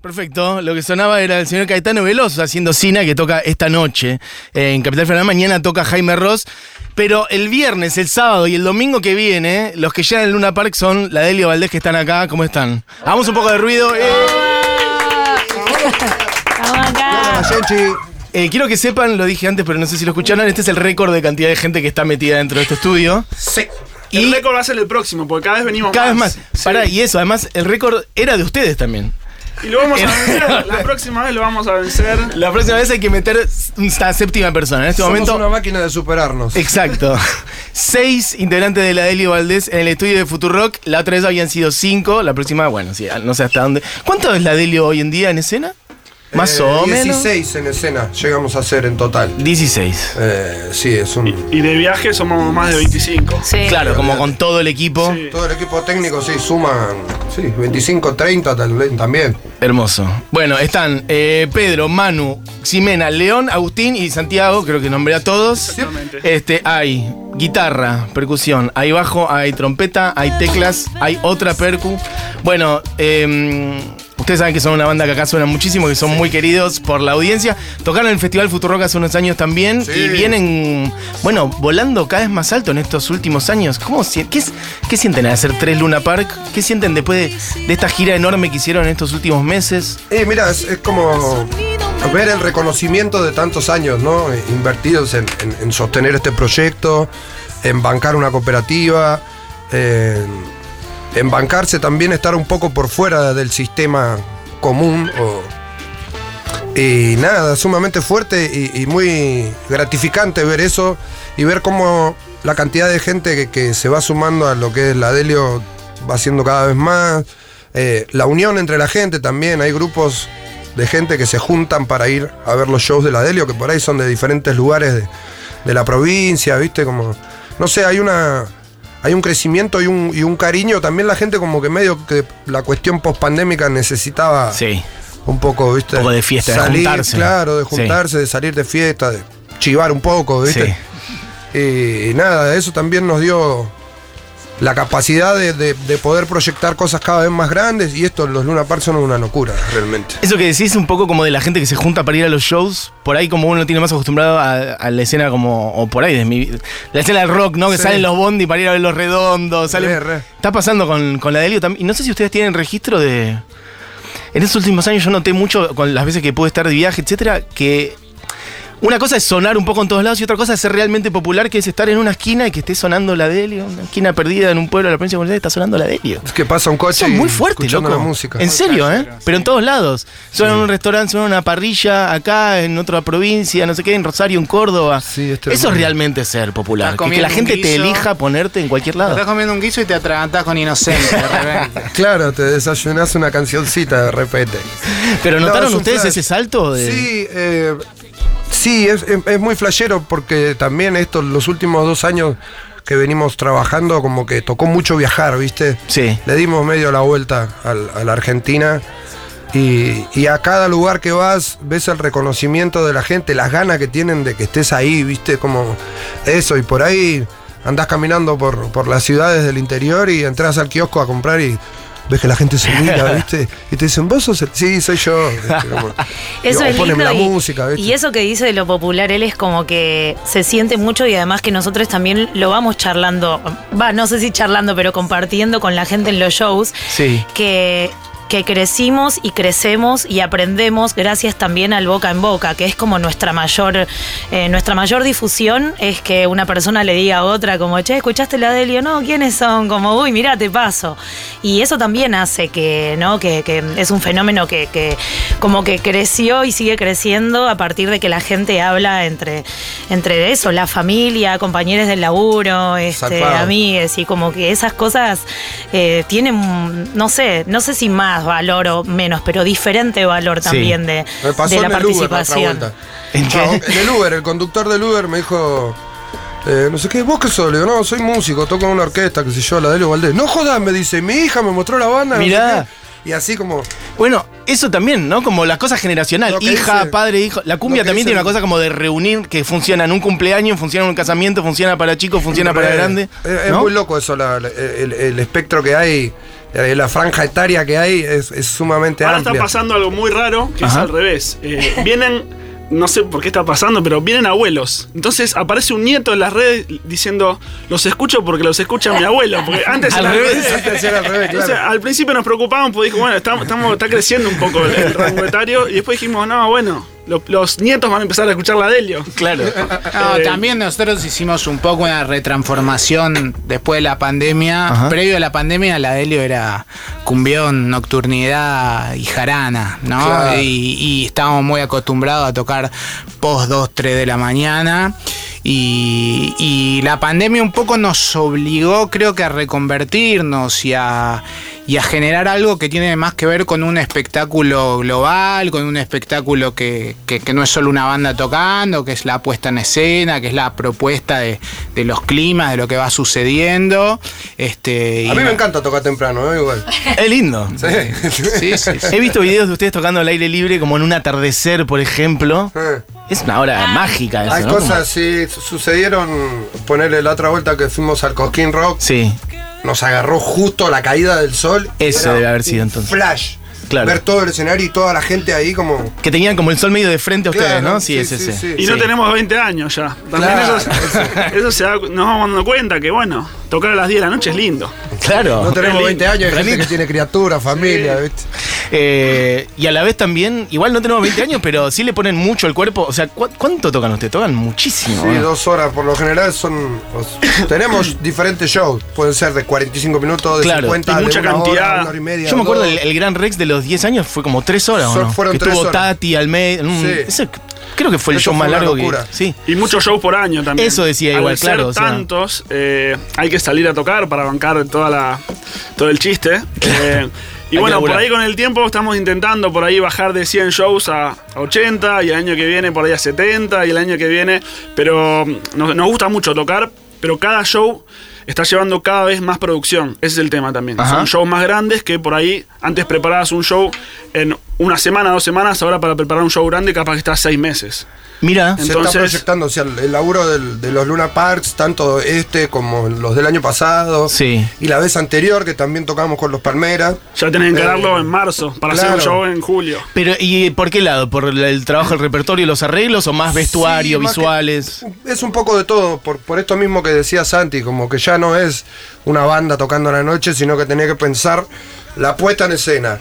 Perfecto, lo que sonaba era el señor Caetano Veloso haciendo Sina que toca esta noche eh, en Capital Federal. Mañana toca Jaime Ross, pero el viernes, el sábado y el domingo que viene, los que llegan en Luna Park son la Delio Valdés que están acá. ¿Cómo están? Hagamos un poco de ruido. eh. Estamos acá. Eh, quiero que sepan, lo dije antes, pero no sé si lo escucharon, este es el récord de cantidad de gente que está metida dentro de este estudio. Sí. Y- el récord va a ser el próximo, porque cada vez venimos Cada vez más. Sí. Pará, y eso, además, el récord era de ustedes también. Y lo vamos a vencer. La próxima vez lo vamos a vencer. La próxima vez hay que meter esta séptima persona. En este Somos momento. una máquina de superarnos. Exacto. Seis integrantes de la Delio Valdés en el estudio de Futurock. La otra vez habían sido cinco. La próxima, bueno, sí, no sé hasta dónde. ¿Cuánto es la Delio hoy en día en escena? Más Eh, o menos. 16 en escena llegamos a hacer en total. 16. Eh, sí, es un. Y de viaje somos más de 25. Sí. Claro, como con todo el equipo. Sí. Todo el equipo técnico, sí, suman. Sí, 25, 30 tal vez también. Hermoso. Bueno, están eh, Pedro, Manu, Ximena, León, Agustín y Santiago, creo que nombré a todos. Exactamente. Este, hay guitarra, percusión, hay bajo, hay trompeta, hay teclas, hay otra percu. Bueno, eh, ustedes saben que son una banda que acá suena muchísimo, que son muy queridos por la audiencia. Tocaron en el Festival Futurock hace unos años también Sí. y vienen, bueno, volando cada vez más alto en estos últimos años. ¿Cómo, qué, sienten al hacer tres Luna Park? ¿Qué sienten después de, de esta gira enorme que hicieron en estos últimos meses? Eh, mira, es, es como ver el reconocimiento de tantos años, ¿no? Eh, Invertidos en, en- en sostener este proyecto, en bancar una cooperativa, en, en bancarse también estar un poco por fuera del sistema común. y nada, sumamente fuerte y, muy gratificante ver eso y ver cómo la cantidad de gente que, que se va sumando a lo que es la Delio va siendo cada vez más. Eh, la unión entre la gente también, hay grupos de gente que se juntan para ir a ver los shows de la Delio, que por ahí son de diferentes lugares de, de la provincia, ¿viste? Como, no sé, hay una... Hay un crecimiento y un, y un cariño. También la gente como que medio que la cuestión post-pandémica necesitaba Sí. un poco, ¿viste? Un poco de fiesta, de salir, juntarse. Claro, de Sí. juntarse, de salir de fiesta, de chivar un poco, ¿viste? Y nada, eso también nos dio la capacidad de, de- de poder proyectar cosas cada vez más grandes y esto, los Luna Park son una locura, realmente. Eso que decís un poco como de la gente que se junta para ir a los shows, por ahí como uno tiene más acostumbrado a, a la escena como, o por ahí, de mi, la escena del rock, ¿no? Que Sí. salen los bondi para ir a ver los redondos, sale, Re, re. Está pasando con, con la Delio también. Y no sé si ustedes tienen registro de... En estos últimos años yo noté mucho, con las veces que pude estar de viaje, etcétera, que... Una cosa es sonar un poco en todos lados y otra cosa es ser realmente popular, que es estar en una esquina y que esté sonando la Delio, una esquina perdida en un pueblo de la provincia de Buenos Aires está sonando la Delio. Es que pasa un coche Eso es muy fuerte, loco. la música. En serio, ¿eh? Pero en todos lados. Suena en un restaurante, suena en una parrilla, acá, en otra provincia, no sé qué, en Rosario, en Córdoba. Sí, es Eso es realmente ser popular. Que, que la gente te elija ponerte en cualquier lado. Estás comiendo un guiso y te atragantás con inocente de repente. Claro, te desayunás una cancioncita de repente. Pero No, ¿notaron ustedes flash. ese salto? De... Sí, eh, sí, es, es- es muy flashero porque también esto, los últimos dos años que venimos trabajando, como que tocó mucho viajar, ¿viste? Sí. Le dimos medio la vuelta al- a la Argentina. Y, y a cada lugar que vas, ves el reconocimiento de la gente, las ganas que tienen de que estés ahí, ¿viste? Como eso, y por ahí andás caminando por, por las ciudades del interior y entras al kiosco a comprar y ves que la gente se mira, ¿viste? Y te dicen, ¿vos sos el? Sí, soy yo. Eso es lindo la y, música, ¿viste? y eso que dice de lo popular, él es como que se siente mucho y además que nosotros también lo vamos charlando, va, no sé si charlando, pero compartiendo con la gente en los shows, Sí. que que crecimos y crecemos y aprendemos gracias también al boca en boca, que es como nuestra mayor, eh, nuestra mayor difusión, es que una persona le diga a otra como, che, ¿escuchaste la Delio? No, ¿quiénes son? Como, uy, mirá, te paso. Y eso también hace que, ¿no? Que, que es un fenómeno que, que como que creció y sigue creciendo a partir de que la gente habla entre, entre eso, la familia, compañeros del laburo, este, amigues, y como que esas cosas eh, tienen, no sé, no sé si más valor o menos, pero diferente valor Sí. también de, Me pasó de la en el Uber la otra participación. vuelta. ¿En qué? No, en el Uber, el conductor del Uber me dijo, eh, no sé qué, ¿vos qué sos? Le digo, no, soy músico, toco en una orquesta, qué sé yo, la Delio Valdés. No jodas, me dice, mi hija me mostró la banda. no sé Mirá. Y así como, Bueno, eso también, ¿no? Como las cosas generacional. Hija, dice- padre, hijo. La cumbia también dice tiene una cosa como de reunir que funciona en un cumpleaños, funciona en un casamiento, funciona para chicos, funciona para re- grande. Es, es ¿no? muy loco eso, la- la- el, el espectro que hay la franja etaria que hay es, es sumamente Ahora amplia. está pasando algo muy raro, que Ajá. es al revés. Eh, vienen, no sé por qué está pasando, pero vienen abuelos. Entonces aparece un nieto en las redes diciendo, los escucho porque los escucha mi abuelo. Porque antes Al era revés. Antes era al revés, Entonces, al principio nos preocupábamos porque dijo, bueno, estamos, estamos- está creciendo un poco el, el rango etario. Y después dijimos, no, bueno, lo- los nietos van a empezar a escuchar la Delio. Claro. No, Eh, también nosotros hicimos un poco una retransformación después de la pandemia. Ajá. Previo a la pandemia, la Delio era cumbión, nocturnidad y jarana, ¿no? Claro. Y, y estábamos muy acostumbrados a tocar post 2, 3 de la mañana. Y, y la pandemia un poco nos obligó, creo que, a reconvertirnos y a, y a generar algo que tiene más que ver con un espectáculo global, con un espectáculo que, que- que no es solo una banda tocando, que es la puesta en escena, que es la propuesta de, de los climas, de lo que va sucediendo. Este, A mí me encanta tocar temprano, ¿eh? igual. Es lindo. Sí. Sí, sí, sí. He visto videos de ustedes tocando al aire libre, como en un atardecer, por ejemplo. Es una hora mágica eso, Hay ¿no? cosas, sí, sucedieron, ponerle la otra vuelta que fuimos al Cosquín Rock, Sí. Nos agarró justo la caída del sol. Eso debe haber sido entonces. Flash. Claro. Ver todo el escenario y toda la gente ahí como... Que tenían como el sol medio de frente a ustedes, Claro, ¿no? Sí, sí, es sí, ese. sí. Y no Sí. tenemos 20 años ya. También Claro, eso, eso se da- nos vamos dando cuenta que, bueno, tocar a las 10 de la noche es lindo. Claro. No tenemos lindo. 20 años, hay gente que tiene criatura, familia, ¿viste? Eh, y a la vez también, igual no tenemos 20 años, pero sí le ponen mucho el cuerpo. O sea, ¿cu- ¿cuánto tocan ustedes? Tocan muchísimo. Sí, ¿no? dos horas por lo general son... pues, tenemos diferentes shows, pueden ser de 45 minutos, de Claro, 50, y de mucha una hora, cantidad. una hora y media. Yo me acuerdo, el, el Gran Rex de los 10 años fue como 3 horas, ¿o Son- no? fueron que tres estuvo horas. Tati, Almeida. mm, Sí. ese creo que fue el Eso show fue más una largo que. locura. Sí. Y muchos shows por año también. Eso decía Al igual, ser claro, o sea. tantos, eh, hay que salir a tocar para bancar toda la, todo el chiste. Eh, y bueno, por laburar. ahí con el tiempo estamos intentando por ahí bajar de 100 shows a, a 80 y el año que viene por ahí a 70 y el año que viene. Pero mm, nos, nos gusta mucho tocar, pero cada show está llevando cada vez más producción. Ese es el tema también. Ajá. Son shows más grandes que por ahí antes preparabas un show en una semana, dos semanas, ahora para preparar un show grande capaz que estás seis meses. Mira, Se está proyectando, o sea, el, el laburo del- de los Luna Parks, tanto este como los del año pasado. Sí. Y la vez anterior, que también tocamos con los Palmeras. Ya tenés que encararlo Eh, en marzo para claro. hacer un show en julio. pero ¿y por qué lado? ¿Por el, el trabajo del repertorio y los arreglos o más vestuario, Sí, más que- visuales? Es un poco de todo, por, por esto mismo que decía Santi, como que ya no es una banda tocando a la noche, sino que tenía que pensar la puesta en escena.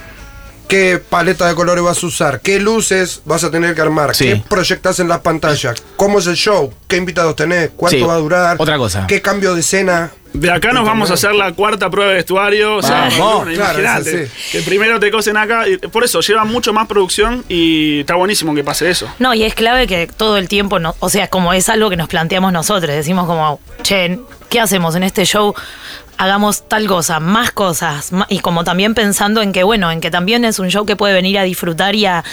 ¿Qué paleta de colores vas a usar? ¿Qué luces vas a tener que armar? Sí. ¿Qué proyectas en las pantallas? ¿Cómo es el show? ¿Qué invitados tenés? ¿Cuánto Sí, va a durar? otra cosa. ¿Qué cambio de escena? De acá nos vamos a hacer la cuarta prueba de vestuario. O sea, Vamos, bueno, claro, imagínate. Que primero te cosen acá. y por eso lleva mucho más producción y está buenísimo que pase eso. No, y es clave que todo el tiempo, no, o sea, como es algo que nos planteamos nosotros, decimos como, che, ¿qué hacemos en este show? Hagamos tal cosa, más cosas, y como también pensando en que, bueno, en que también es un show que puede venir a disfrutar y a,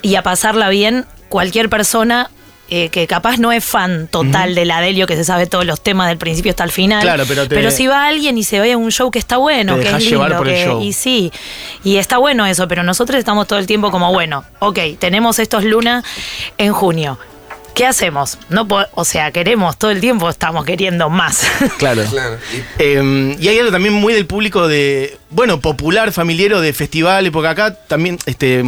y a pasarla bien cualquier persona eh, que capaz no es fan total de la Delio, que se sabe todos los temas del principio hasta el final. Claro, pero te- si va alguien y se ve un show que está bueno, Te que dejás es llevar lindo, por el que- show. y sí, y está bueno eso, pero nosotros estamos todo el tiempo como, bueno, ok, tenemos estos Luna en junio. ¿Qué hacemos? No o sea, queremos todo el tiempo, estamos queriendo más. Claro. Claro. Y Eh, y hay algo también muy del público de, bueno, popular, familiero de festivales, porque acá también este,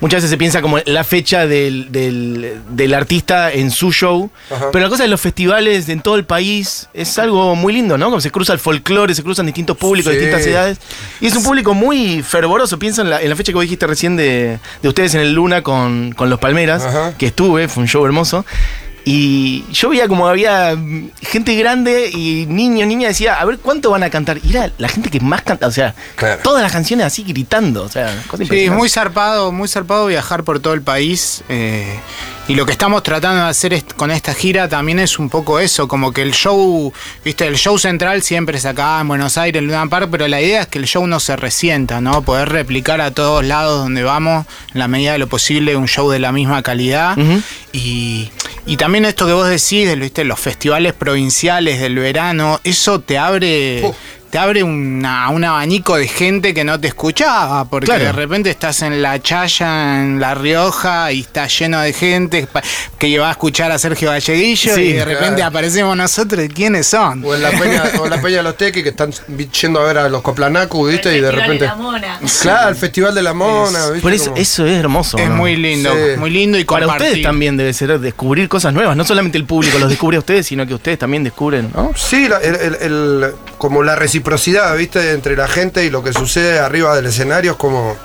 muchas veces se piensa como la fecha del, del- del artista en su show, Ajá. pero la cosa de los festivales en todo el país es algo muy lindo, ¿no? Como se cruza el folclore, se cruzan distintos públicos, Sí. distintas edades, y es un público muy fervoroso, pienso en la, en la fecha que vos dijiste recién de, de ustedes en el Luna con, con los Palmeras, Ajá. que estuve, fue un show hermoso. Y yo veía como había mm, gente grande y niño, niña decía, a ver cuánto van a cantar. Y era la gente que más canta, o sea, Claro. todas las canciones así gritando, o sea, cosa Sí, es muy zarpado, muy zarpado viajar por todo el país. eh, y lo que estamos tratando de hacer con esta gira también es un poco eso, como que el show, viste, el show central siempre es acá en Buenos Aires, en Luna Park, pero la idea es que el show no se resienta, ¿no? Poder replicar a todos lados donde vamos, en la medida de lo posible, un show de la misma calidad. Y, y también esto que vos decís, de, ¿viste? los festivales provinciales del verano, eso te abre. Te abre una- un abanico de gente que no te escuchaba, porque Claro. de repente estás en La Chaya, en La Rioja, y está lleno de gente que va a escuchar a Sergio Galleguillo, Sí, y de repente claro. aparecemos nosotros, ¿y ¿quiénes son? O en la peña, o en la peña de los tequis que están yendo a ver a los coplanacus, ¿viste? Y de repente. Claro, el Festival de la Mona, ¿viste? Por eso, Como- eso es hermoso. Es ¿no? muy lindo, Sí. muy lindo y Para compartir. ustedes también debe ser descubrir cosas nuevas. No solamente el público los descubre a ustedes, sino que ustedes también descubren, ¿no? Sí, la- el- el- el- como la reciprocidad, ¿viste? Entre la gente y lo que sucede arriba del escenario es como.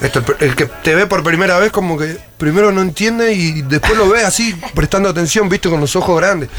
Esto, el, que te ve por primera vez, como que primero no entiende y después lo ve así, prestando atención, ¿viste? Con los ojos grandes.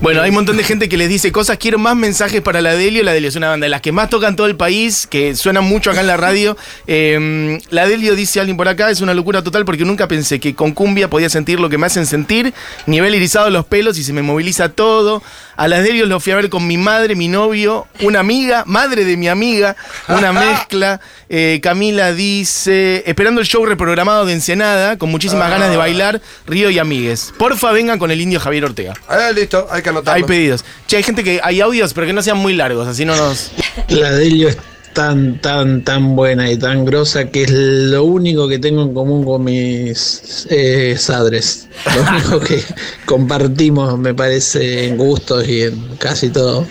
Bueno, hay un montón de gente que les dice cosas. Quiero más mensajes para la Delio. La Delio es una banda de las que más tocan todo el país, que suenan mucho acá en la radio. Eh, la Delio dice alguien por acá, es una locura total porque nunca pensé que con cumbia podía sentir lo que me hacen sentir. Nivel irisado de los pelos y se me moviliza todo. A las Delios lo fui a ver con mi madre, mi novio, una amiga, madre de mi amiga, una mezcla. Eh, Camila dice, esperando el show reprogramado de Ensenada, con muchísimas ganas de bailar, Río y amigues. Porfa, vengan con el indio Javier Ortega. Ah, listo, hay que anotarlo. Hay pedidos. Che, hay gente que hay audios, pero que no sean muy largos, así no nos. La Delio es tan, tan, tan buena y tan grosa que es lo único que tengo en común con mis eh, sadres. Lo único que compartimos, me parece, en gustos y en casi todo.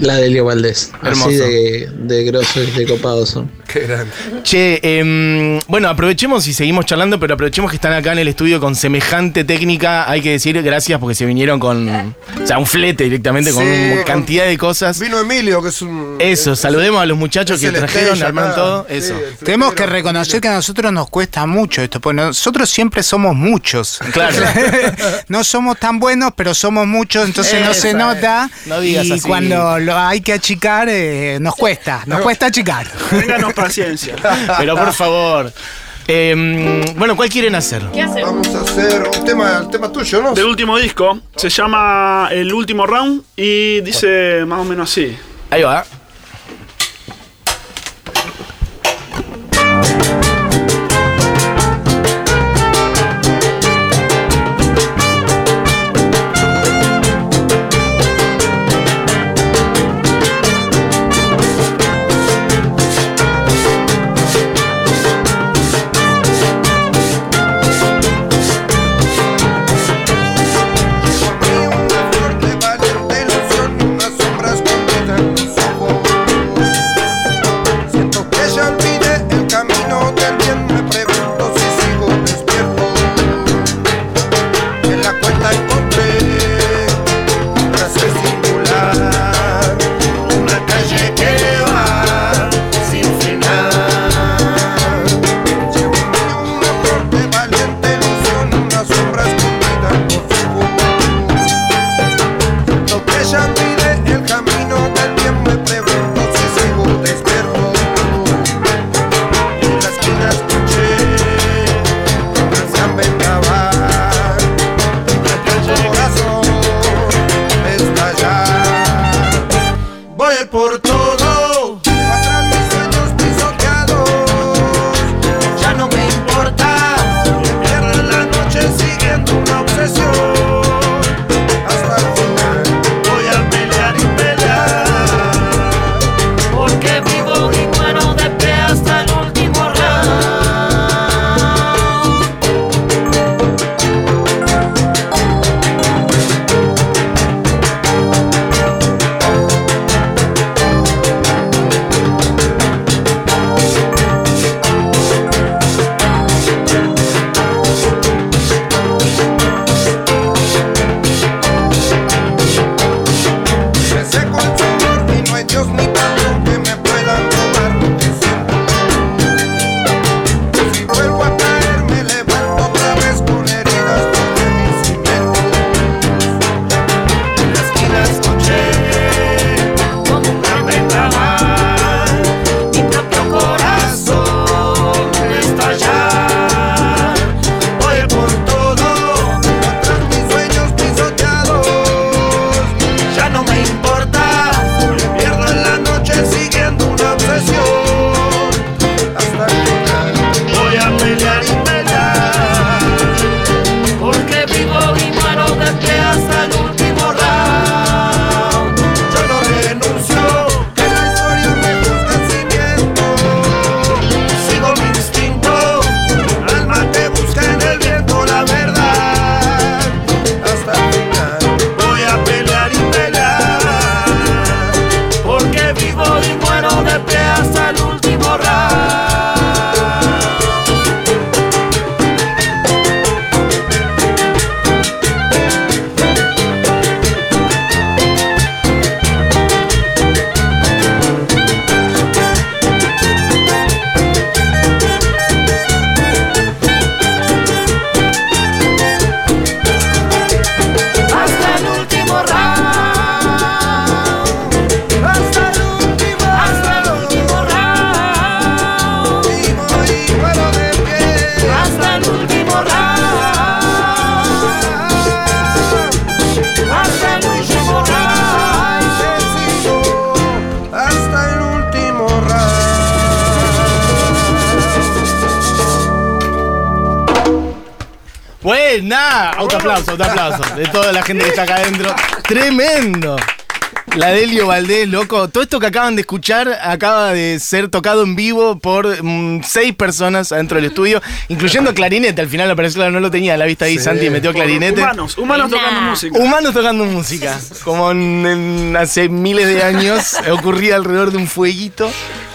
La Delio Valdés. Hermoso. Así de, de grosos y de copados son. Qué grande. Che, em, bueno, aprovechemos y seguimos charlando, pero aprovechemos que están acá en el estudio con semejante técnica. Hay que decir gracias porque se vinieron con. O sea, un flete directamente, con Sí, una con- cantidad de cosas. Vino Emilio, que es un. Eso, es- saludemos a los muchachos que trajeron, armaron todo. Sí, Eso. Tenemos que reconocer que a nosotros nos cuesta mucho esto, porque nosotros siempre somos muchos. Claro. no somos tan buenos, pero somos muchos, entonces no se Esa, nota. no digas y así. cuando lo hay que achicar, eh, nos cuesta, nos cuesta achicar. Ténganos paciencia. Pero por favor. Em, bueno, ¿cuál quieren hacer? Vamos a hacer un tema, un tema tuyo, ¿no? Del último disco, se llama El último round y dice más o menos así. Ahí va. por ti. Buena. Auto aplauso, auto aplauso. De toda la gente que está acá adentro. Tremendo. La Delio Valdés, loco. Todo esto que acaban de escuchar acaba de ser tocado en vivo por mm, seis personas adentro del estudio, incluyendo clarinete. Al final la persona no lo tenía a la vista ahí, Sí. Santi metió clarinete. Humanos, humanos tocando música. Humanos tocando música, como en- en- hace miles de años ocurría alrededor de un fueguito.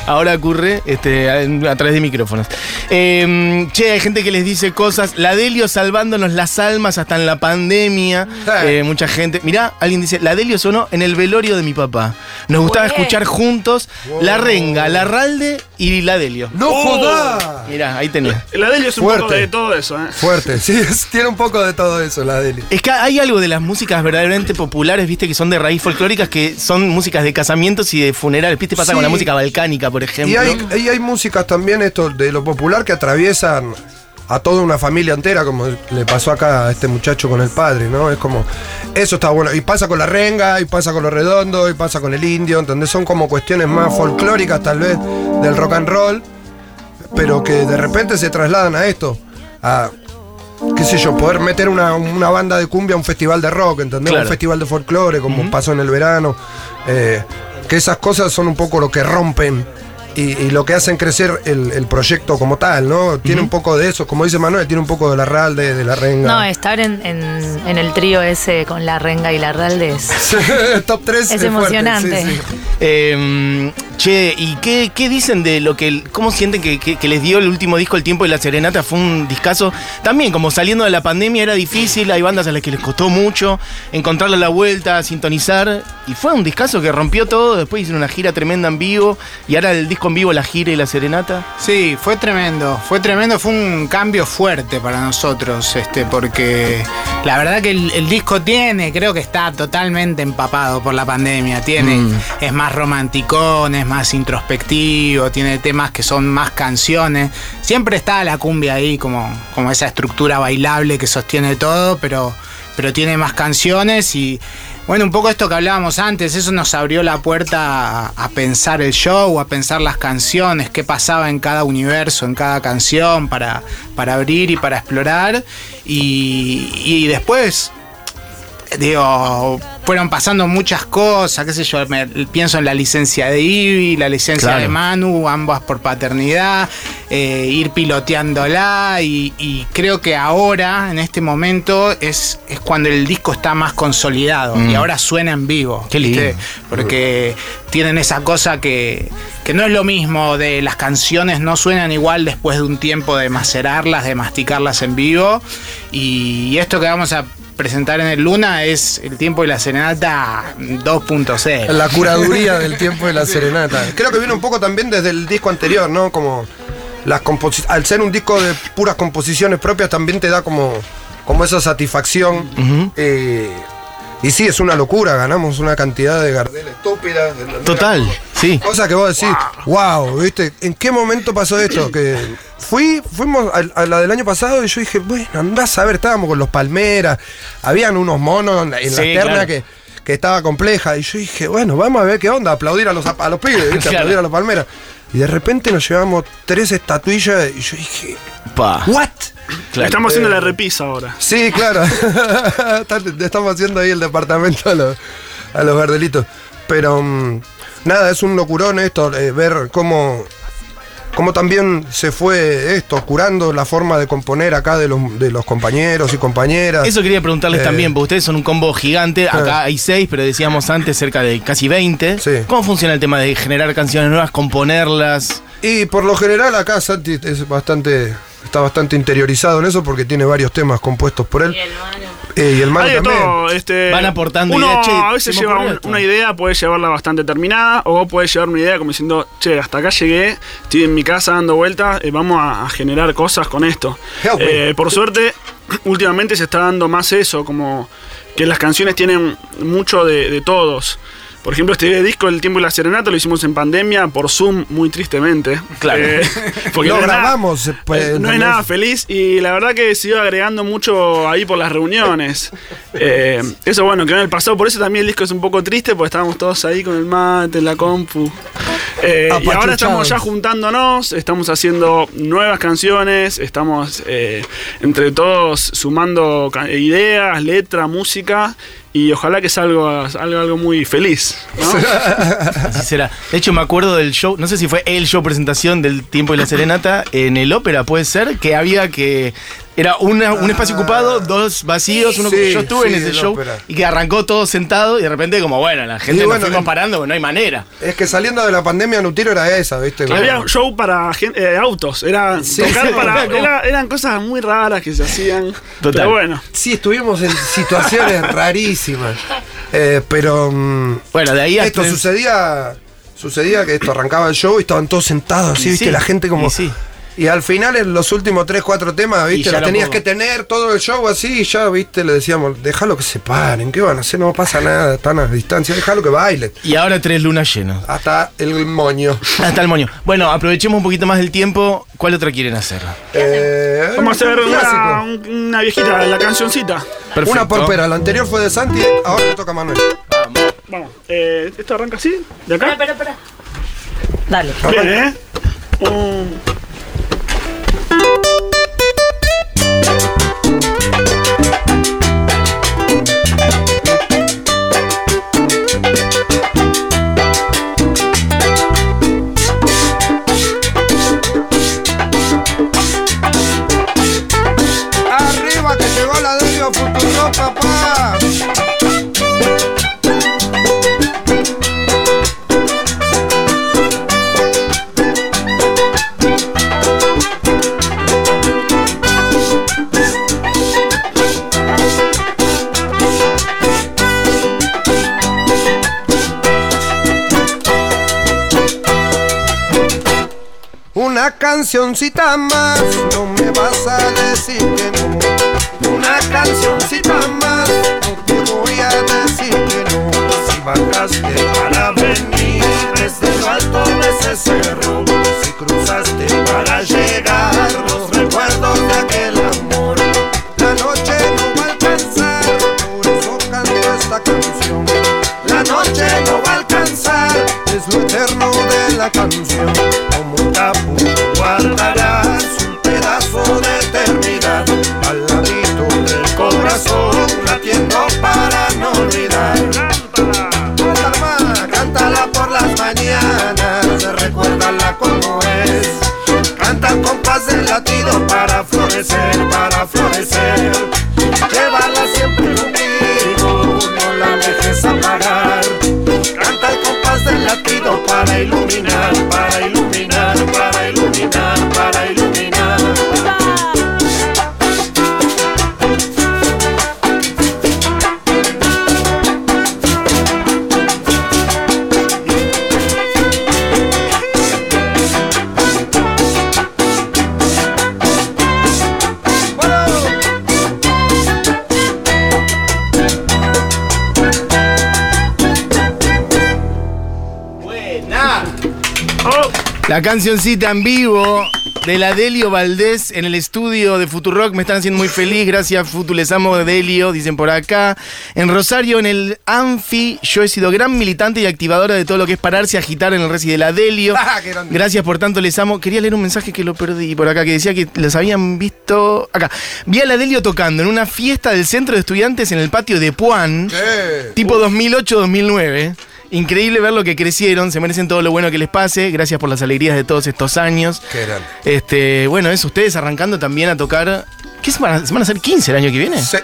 Ahora ocurre este, a, a través de micrófonos. Eh, che, hay gente que les dice cosas. La Delio salvándonos las almas hasta en la pandemia. Eh. Eh, mucha gente. Mirá, alguien dice: La Delio sonó en el velorio de mi papá. Nos gustaba escuchar juntos La Renga, La Ralde y La Delio. ¡No jodas! Mirá, ahí tenés. La Delio es un Fuerte. poco de todo eso, ¿eh? Fuerte, sí, es- tiene un poco de todo eso la Deli. Es que hay algo de las músicas verdaderamente populares, viste, que son de raíz folclóricas, que son músicas de casamientos y de funerales. ¿Viste? Pasa Sí. con la música balcánica, por ejemplo. Y hay, y hay músicas también esto de lo popular que atraviesan a toda una familia entera, como le pasó acá a este muchacho con el padre, ¿no? Es como, eso está bueno. Y pasa con la renga, y pasa con lo redondo, y pasa con el indio, ¿entendés? Son como cuestiones más folclóricas tal vez del rock and roll, pero que de repente se trasladan a esto, a, qué sé yo, poder meter una, una banda de cumbia a un festival de rock, ¿entendés? Claro. Un festival de folclore, como pasó en el verano. eh, que esas cosas son un poco lo que rompen y, y lo que hacen crecer el, el proyecto como tal, ¿no? Tiene un poco de eso, como dice Manuel, tiene un poco de la Ralde, de la Renga. No, estar en, en- en el trío ese con la renga y la ralde es, Top 3 es emocionante. Eh, che, ¿y qué, qué dicen de lo que. ¿Cómo sienten que, que- que les dio el último disco, El Tiempo y la Serenata? Fue un discazo. También, como saliendo de la pandemia era difícil, hay bandas a las que les costó mucho encontrarle la vuelta, sintonizar. Y fue un discazo que rompió todo. Después hicieron una gira tremenda en vivo. Y ahora el disco en vivo, la gira y la Serenata. Sí, fue tremendo, fue tremendo, fue un cambio fuerte para nosotros, este, porque la verdad que el, el disco tiene, creo que está totalmente empapado por la pandemia, tiene, Mm. es más romanticón, es más introspectivo, tiene temas que son más canciones, siempre está la cumbia ahí como, como esa estructura bailable que sostiene todo, pero, pero tiene más canciones y bueno, un poco esto que hablábamos antes, eso nos abrió la puerta a, pensar el show, a pensar las canciones, qué pasaba en cada universo, en cada canción, para, para abrir y para explorar. Y después, digo, fueron pasando muchas cosas, qué sé yo, me- pienso en la licencia de Ivy, la licencia Claro. de Manu, ambas por paternidad, eh, ir piloteándola y, y creo que ahora, en este momento, es, es cuando el disco está más consolidado Mm. y ahora suena en vivo. Qué lindo. ¿viste? Porque tienen esa cosa que, que no es lo mismo de las canciones, no suenan igual después de un tiempo de macerarlas, de masticarlas en vivo. Y esto que vamos a presentar en el Luna es el tiempo de la serenata 2.0. La curaduría del tiempo de la serenata. Creo que viene un poco también desde el disco anterior, ¿no? Como las al ser un disco de puras composiciones propias también te da como, como esa satisfacción. Eh, y sí, es una locura, ganamos una cantidad de Gardel estúpidas. ¿entendés? Total, sí. Cosa que vos decís, wow, ¿viste? ¿En qué momento pasó esto? Que fui, fuimos a, a la del año pasado y yo dije, bueno, andás a ver, estábamos con los palmeras, habían unos monos en la en la Sí, terna claro. que, que estaba compleja. Y yo dije, bueno, vamos a ver qué onda, aplaudir a los, a los pibes, ¿viste? Claro. Aplaudir a los palmeras. Y de repente nos llevamos tres estatuillas y yo dije, Pa. ¿what? Claro. Estamos haciendo la repisa ahora. Sí, claro. Estamos haciendo ahí el departamento a los, a los verdelitos. Pero mm, nada, es un locurón esto, eh, ver cómo, cómo también se fue esto, curando la forma de componer acá de los, de los compañeros y compañeras. Eso quería preguntarles Eh. también, porque ustedes son un combo gigante. Acá hay seis, pero decíamos antes cerca de casi 20. Sí. ¿Cómo funciona el tema de generar canciones nuevas, componerlas? Y por lo general acá Santi es bastante, está bastante interiorizado en eso porque tiene varios temas compuestos por él. Eh, y el Hay de también. todo. Este, Van aportando uno ideas, che, a veces lleva ocurrió un- esto. una idea, puede llevarla bastante terminada, o puede llevar una idea como diciendo, che, hasta acá llegué, estoy en mi casa dando vueltas, eh, vamos a, a generar cosas con esto. Help me. Eh, por suerte, últimamente se está dando más eso, como que las canciones tienen mucho de, de todos. Por ejemplo, este disco, El Tiempo y la Serenata, lo hicimos en pandemia, por Zoom, muy tristemente. Claro. Eh, porque Lo no es nada- grabamos, eh, pues, eh, no es nada feliz y la verdad que se iba agregando mucho ahí por las reuniones. Eh, eso bueno, quedó en el pasado, por eso también el disco es un poco triste, porque estábamos todos ahí con el mate, la compu. Eh, y ahora estamos ya juntándonos, estamos haciendo nuevas canciones, estamos eh, entre todos sumando ideas, letra, música y ojalá que salga algo, algo muy feliz. ¿no? Así será. De hecho, me acuerdo del show, no sé si fue el show presentación del tiempo de la serenata, en el ópera, puede ser, que había que. Era una- un espacio ocupado, dos vacíos, uno Sí, yo estuve sí, en ese show ópera. y que arrancó todo sentado y de repente como bueno, la gente Y nos bueno, fuimos parando, porque no hay manera. Es que saliendo de la pandemia, Nutiro era esa, ¿viste? Había un show para eh, autos, era tocar sí, para, era como- era- eran cosas muy raras que se hacían. Total. Pero bueno. Sí, estuvimos en situaciones rarísimas. Eh, pero mm, Bueno, de ahí esto sucedía. Sucedía que esto arrancaba el show y estaban todos sentados así, Y ¿viste? sí, la gente como. Y al final, en los últimos 3, 4 temas, ¿viste? no tenías puedo. que tener todo el show así y ya, ¿viste? Le decíamos, déjalo que se paren, ¿qué van a hacer? No pasa nada, están a distancia, déjalo que bailen. Y ahora tres lunas llenas. Hasta el moño. Hasta el moño. Bueno, aprovechemos un poquito más del tiempo. ¿Cuál otra quieren hacer? Eh, Vamos a hacer un una, clásico. un- una viejita, la cancioncita. Perfecto. Una por pera, la anterior fue de Santi, ahora le toca a Manuel. Vamos, eh, esto arranca así, de acá. Espera, espera, espera. Dale. Bien, ¿eh? Un- Una cancioncita más, no me vas a decir que no. Una cancioncita más, no te voy a decir que no. Si bajaste para venir desde lo alto de ese cerro, si cruzaste para llegar los recuerdos de aquel amor. La noche no va a alcanzar, por eso canto esta canción. La noche no va a alcanzar, es lo eterno de la canción. Para florecer, para florecer. La cancioncita en vivo de la Delio Valdés en el estudio de Futurock. Me están haciendo muy feliz. Gracias, Futu. Les amo, Delio, dicen por acá. En Rosario, en el Anfi, yo he sido gran militante y activadora de todo lo que es pararse a agitar en el Resi de la Delio. Ah. Gracias por tanto, les amo. Quería leer un mensaje que lo perdí por acá, que decía que los habían visto. Acá. Vi a la Delio tocando en una fiesta del centro de estudiantes en el patio de Puan. ¿Qué? Tipo 2008-2009. Increíble ver lo que crecieron, se merecen todo lo bueno que les pase. Gracias por las alegrías de todos estos años. Qué grande. Este, bueno, es ustedes arrancando también a tocar. ¿Qué se van a, se van a hacer 15 el año que viene? Sí.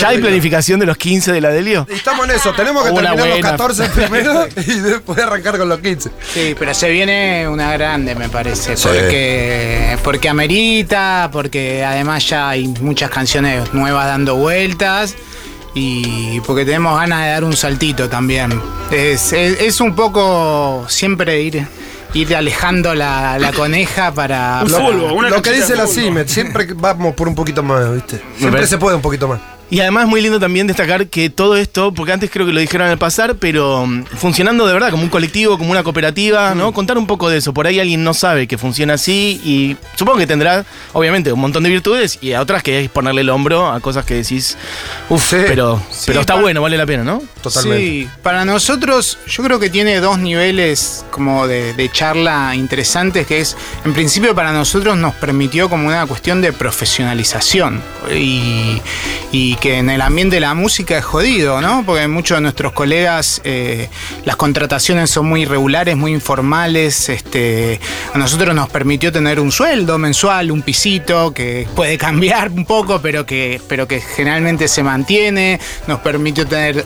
¿Ya hay planificación de los 15 de la Delio? Estamos en eso, tenemos que Una terminar buena. los 14 primero y después arrancar con los 15. Sí, pero se viene una grande, me parece. Sí. Porque, porque amerita, porque además ya hay muchas canciones nuevas dando vueltas. Y porque tenemos ganas de dar un saltito también. Es, es- es un poco siempre ir, ir alejando la, la coneja para. Un una Lo que dice la. CIMET, siempre que vamos por un poquito más, ¿viste? Siempre se puede un poquito más. Y además muy lindo también destacar que todo esto, porque antes creo que lo dijeron al pasar, pero mm, funcionando de verdad como un colectivo, como una cooperativa, ¿no? Contar un poco de eso. Por ahí alguien no sabe que funciona así y supongo que tendrá, obviamente, un montón de virtudes y a otras que es ponerle el hombro a cosas que decís, uff, Sí. pero, Sí, pero está bueno, vale la pena, ¿no? Sí, para nosotros yo creo que tiene dos niveles como de, charla interesantes, que es, en principio para nosotros nos permitió como una cuestión de profesionalización. Y, y que en el ambiente de la música es jodido, ¿no? Porque muchos de nuestros colegas eh, las contrataciones son muy irregulares, muy informales, este, a nosotros nos permitió tener un sueldo mensual, un pisito que puede cambiar un poco, pero que, pero que generalmente se mantiene, nos permitió tener,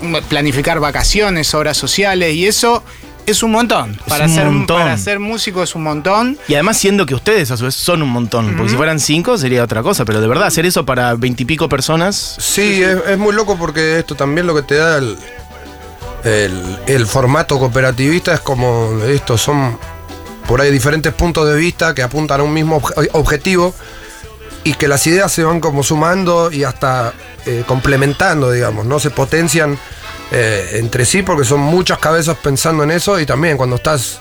planificar vacaciones, obras sociales y eso es un montón. Para, un ser, montón. para ser músico es un montón. Y además siendo que ustedes a su vez son un montón, porque si fueran cinco sería otra cosa, pero de verdad hacer eso para veintipico personas, Sí, Es, es muy loco porque esto también lo que te da el, el, el formato cooperativista es como esto, son por ahí diferentes puntos de vista que apuntan a un mismo obje- objetivo y que las ideas se van como sumando y hasta eh, complementando, digamos, no se potencian eh, entre sí porque son muchas cabezas pensando en eso y también cuando estás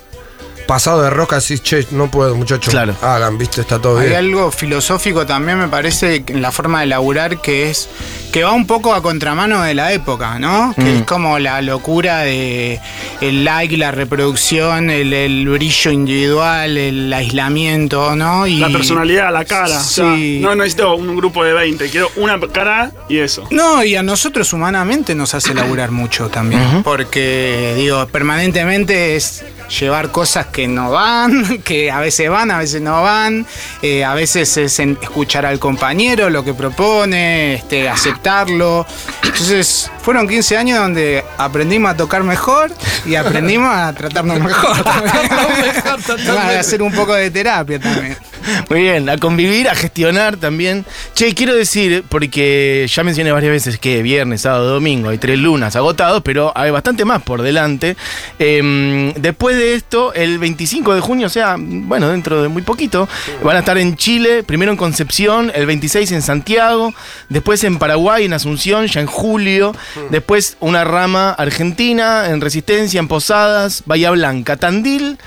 pasado de roca decís, che, no puedo muchachos, Claro. hagan, viste, está todo Hay bien. algo filosófico también, me parece, en la forma de laburar que es que va un poco a contramano de la época, ¿no? Que Mm. es como la locura de el like, la reproducción, el, el brillo individual, el aislamiento, ¿no? Y La personalidad, la cara. o sea, Sí. no necesito un grupo de 20, quiero una cara y eso. No, y a nosotros humanamente nos hace laburar mucho también. Porque, digo, permanentemente es llevar cosas que no van, que a veces van, a veces no van. eh, a veces es escuchar al compañero lo que propone, este, aceptarlo. Entonces, fueron 15 años donde aprendimos a tocar mejor y aprendimos a tratarnos mejor. a hacer un poco de terapia también. Muy bien, a convivir, a gestionar también. Che, quiero decir, porque ya mencioné varias veces que viernes, sábado, domingo hay tres lunas agotados, pero hay bastante más por delante. Eh, después de esto, el 25 de junio, o sea, bueno, dentro de muy poquito, van a estar en Chile, primero en Concepción, el 26 en Santiago, después en Paraguay, en Asunción, ya en julio, después una rama argentina, en Resistencia, en Posadas, Bahía Blanca, Tandil,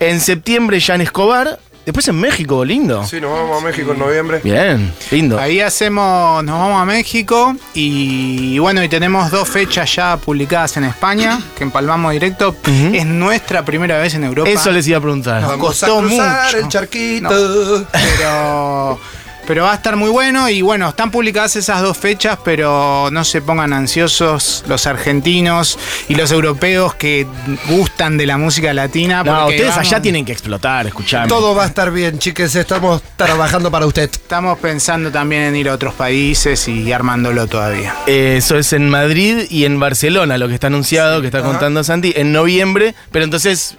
en septiembre ya en Escobar. Después en México, lindo. Sí, nos vamos a México en noviembre. Bien, lindo. Ahí hacemos, nos vamos a México y bueno, y tenemos dos fechas ya publicadas en España, que empalmamos directo. Es nuestra primera vez en Europa. Eso les iba a preguntar. No. Vamos a costó cruzar mucho. el charquito. Pero, pero va a estar muy bueno y bueno, están publicadas esas dos fechas, pero no se pongan ansiosos los argentinos y los europeos que gustan de la música latina. No, porque ustedes vamos- allá tienen que explotar, escuchame. Todo va a estar bien, chiques. Estamos trabajando para usted. Estamos pensando también en ir a otros países y armándolo todavía. Eh, Eso es en Madrid y en Barcelona, lo que está anunciado, que está Ajá. contando Santi, en noviembre, pero entonces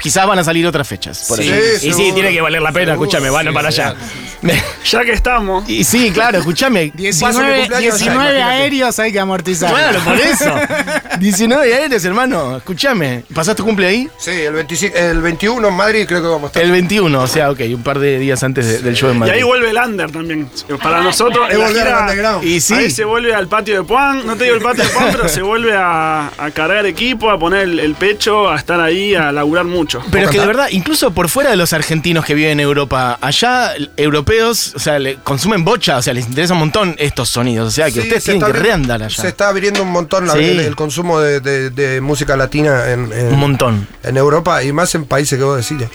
quizás van a salir otras fechas. Por Sí, ahí. y sí, tiene que valer la pena, Seguro, escúchame, van sí, para allá. Ya que estamos, y sí, claro, escúchame. Paso mi 19, cumpleaños allá, 19 imagínate. aéreos hay que amortizar. Claro, por eso. 19 aéreos, hermano. Escúchame. ¿Pasaste tu cumple ahí? Sí, el, 25, el 21 en Madrid creo que vamos a estar. El 21, o sea, ok, un par de días antes de- del show en y Madrid. ahí vuelve el under también. Para nosotros, Es volver al gira, underground. Y sí. Ahí se vuelve al patio de Puan, no te digo el patio de Puan, pero se vuelve a, a cargar equipo, a poner el, el pecho, a estar ahí, a laburar mucho. Pero es que de verdad, incluso por fuera de los argentinos que viven en Europa, allá europeos, o sea, le consumen bocha, o sea, les interesa un montón estos sonidos. O sea, que Sí, ustedes se tienen que reandar allá. Se está abriendo un montón la- Sí. el, el consumo de, de- de música latina en, en- Un montón. en Europa y más en países que vos decís.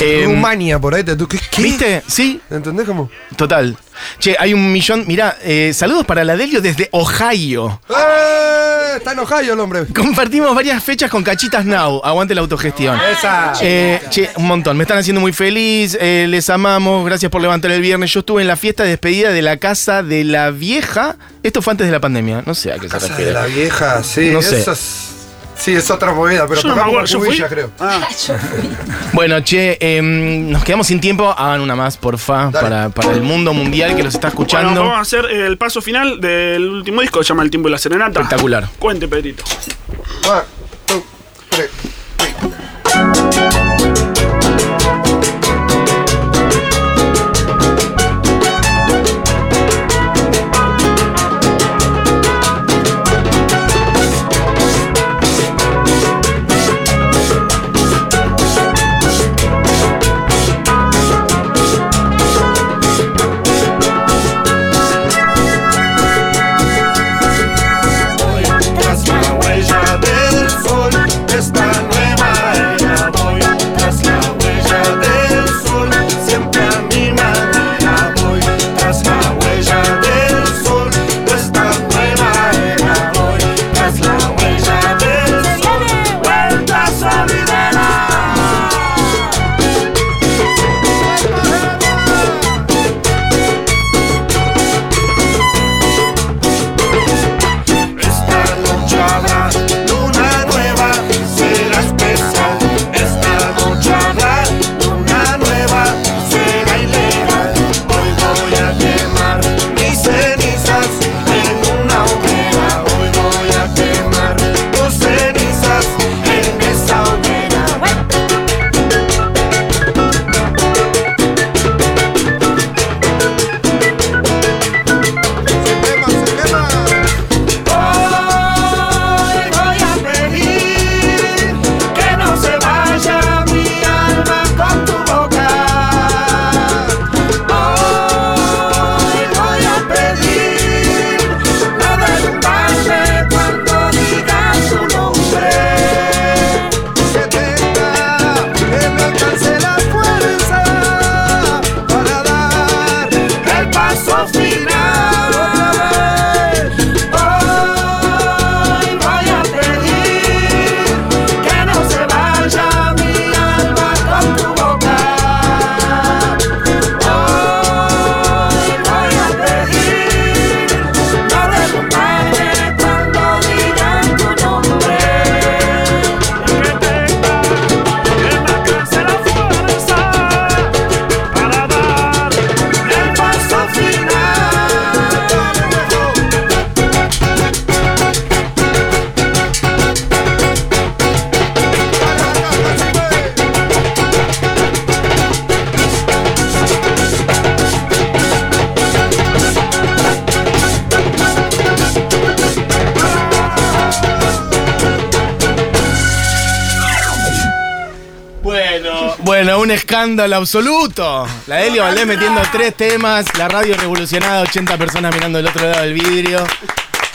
Eh, Rumania, por ahí. Te, ¿qué, qué? ¿Viste? Sí, ¿Entendés cómo? total. Che, hay un millón. Mirá, eh, saludos para la Delio desde Ohio. ¡Eh! Está en Ohio el hombre. Compartimos varias fechas con Cachitas Now. Aguante la autogestión. Esa. Eh, che, un montón. Me están haciendo muy feliz. eh, les amamos. Gracias por levantar el viernes. Yo estuve en la fiesta de despedida de la casa de la vieja. Esto fue antes de la pandemia. No sé a qué se Casa refiere. de la vieja, sí. No sé. Sí, es otra movida, pero Yo no me tocamos acuerdo. Cubilla, creo. Ah, Bueno, che, em, nos quedamos sin tiempo. Hagan una más, porfa, para, para el mundo mundial que los está bueno, escuchando. vamos a hacer el paso final del último disco, se llama El tiempo y la serenata. Espectacular. Cuente, Pedrito. One, two, three, three. Bueno, un escándalo absoluto. La Delio Valdés metiendo tres temas, la radio revolucionada, 80 personas mirando del otro lado del vidrio.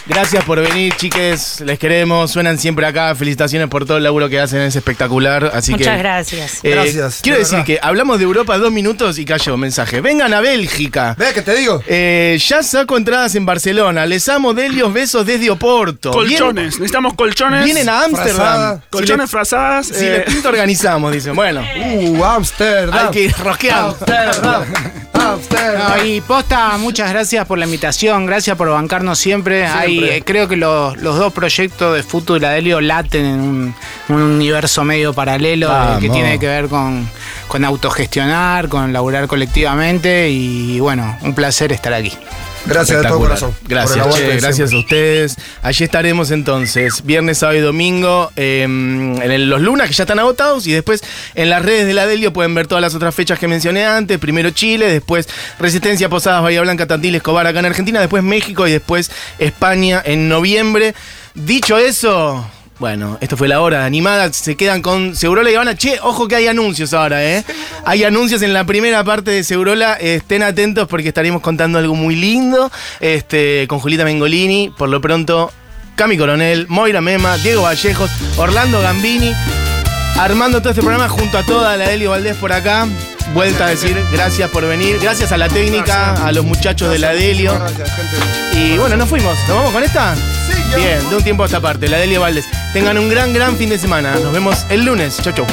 Gracias por venir, chiques. Les queremos. Suenan siempre acá. Felicitaciones por todo el laburo que hacen. Es espectacular. Así Muchas que, gracias. eh, Gracias, Quiero de decir verdad. que hablamos de Europa dos minutos y cayó mensaje. Vengan a Bélgica. ¿Ves que te digo? Eh, ya saco entradas en Barcelona. Les amo, Delios, besos desde Oporto. Colchones, necesitamos colchones. Vienen, a Ámsterdam. Si Colchones frazadas. Si eh, les pinto, organizamos, dicen. Bueno, Uh, Amsterdam. hay que ir rosqueando. No, y posta, muchas gracias por la invitación, gracias por bancarnos siempre. Hay, eh, creo que los, los dos proyectos de Futu y la Delio laten en un, un universo medio paralelo eh, que tiene que ver con, con autogestionar, con laburar colectivamente y bueno, un placer estar aquí. Gracias de todo corazón. Gracias, che, gracias a ustedes. Allí estaremos entonces, viernes, sábado y domingo, eh, en los lunas que ya están agotados y después en las redes de la Delio pueden ver todas las otras fechas que mencioné antes. Primero Chile, después Resistencia Posadas, Bahía Blanca, Tantil, Escobar acá en Argentina, después México y después España en noviembre. Dicho eso... Bueno, esto fue la hora animada. Se quedan con Segurola y Habana. Che, ojo que hay anuncios ahora, ¿eh? Hay anuncios en la primera parte de Segurola. Estén atentos porque estaremos contando algo muy lindo este, con Julita Mengolini. Por lo pronto, Cami Coronel, Moira Mema, Diego Vallejos, Orlando Gambini, armando todo este programa junto a toda la Delio Valdés por acá. Vuelta a decir gracias por venir. Gracias a la técnica, a los muchachos de la Delio. Y bueno, nos fuimos. ¿Nos vamos con esta? Bien, de un tiempo a esta parte, la Delio Valdés. Tengan un gran, gran fin de semana. Nos vemos el lunes. Chau, chau.